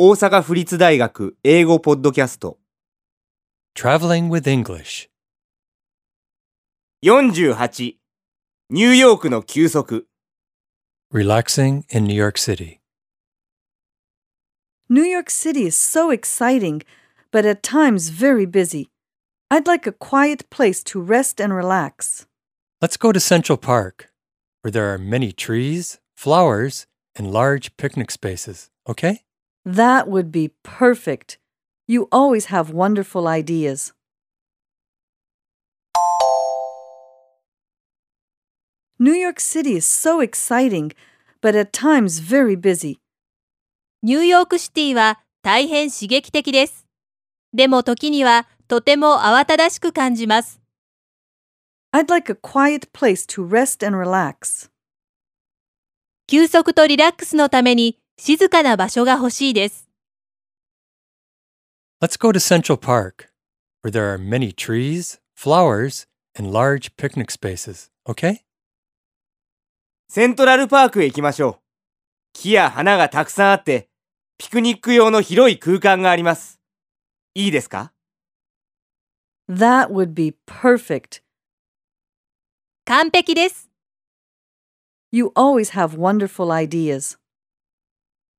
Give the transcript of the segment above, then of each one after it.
大阪府立大学英語ポッドキャスト Traveling with English. 48ニューヨークの休息 Relaxing in New York City. New York City is so exciting, but at times very busy. I'd like a quiet place to rest and relax. Let's go to Central Park, where there are many trees, flowers, and large picnic spaces. Okay? That would be perfect. You always have wonderful ideas. New York City is so exciting, but at times very busy. ニューヨークシティは大変刺激的です。でも時にはとても慌ただしく感じます。 I'd like a quiet place to rest and relax. 休息とリラックスのために 静かな場所が欲しいです。Let's go to Central Park, where there are many trees, flowers, and large picnic spaces. Okay? セントラルパークへ行きましょう木や花がたくさんあってピクニック用の広い空間がありますいいですか That would be perfect. 完璧です。You always have wonderful ideas.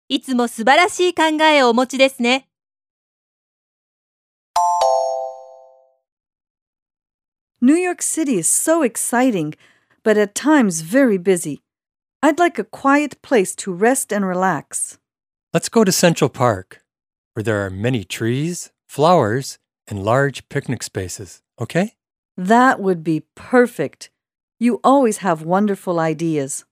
いつも素晴らしい考えをお持ちですね。 New York City is so exciting, but at times very busy. I'd like a quiet place to rest and relax. Let's go to Central Park, where there are many trees, flowers, and large picnic spaces. Okay? That would be perfect. You always have wonderful ideas.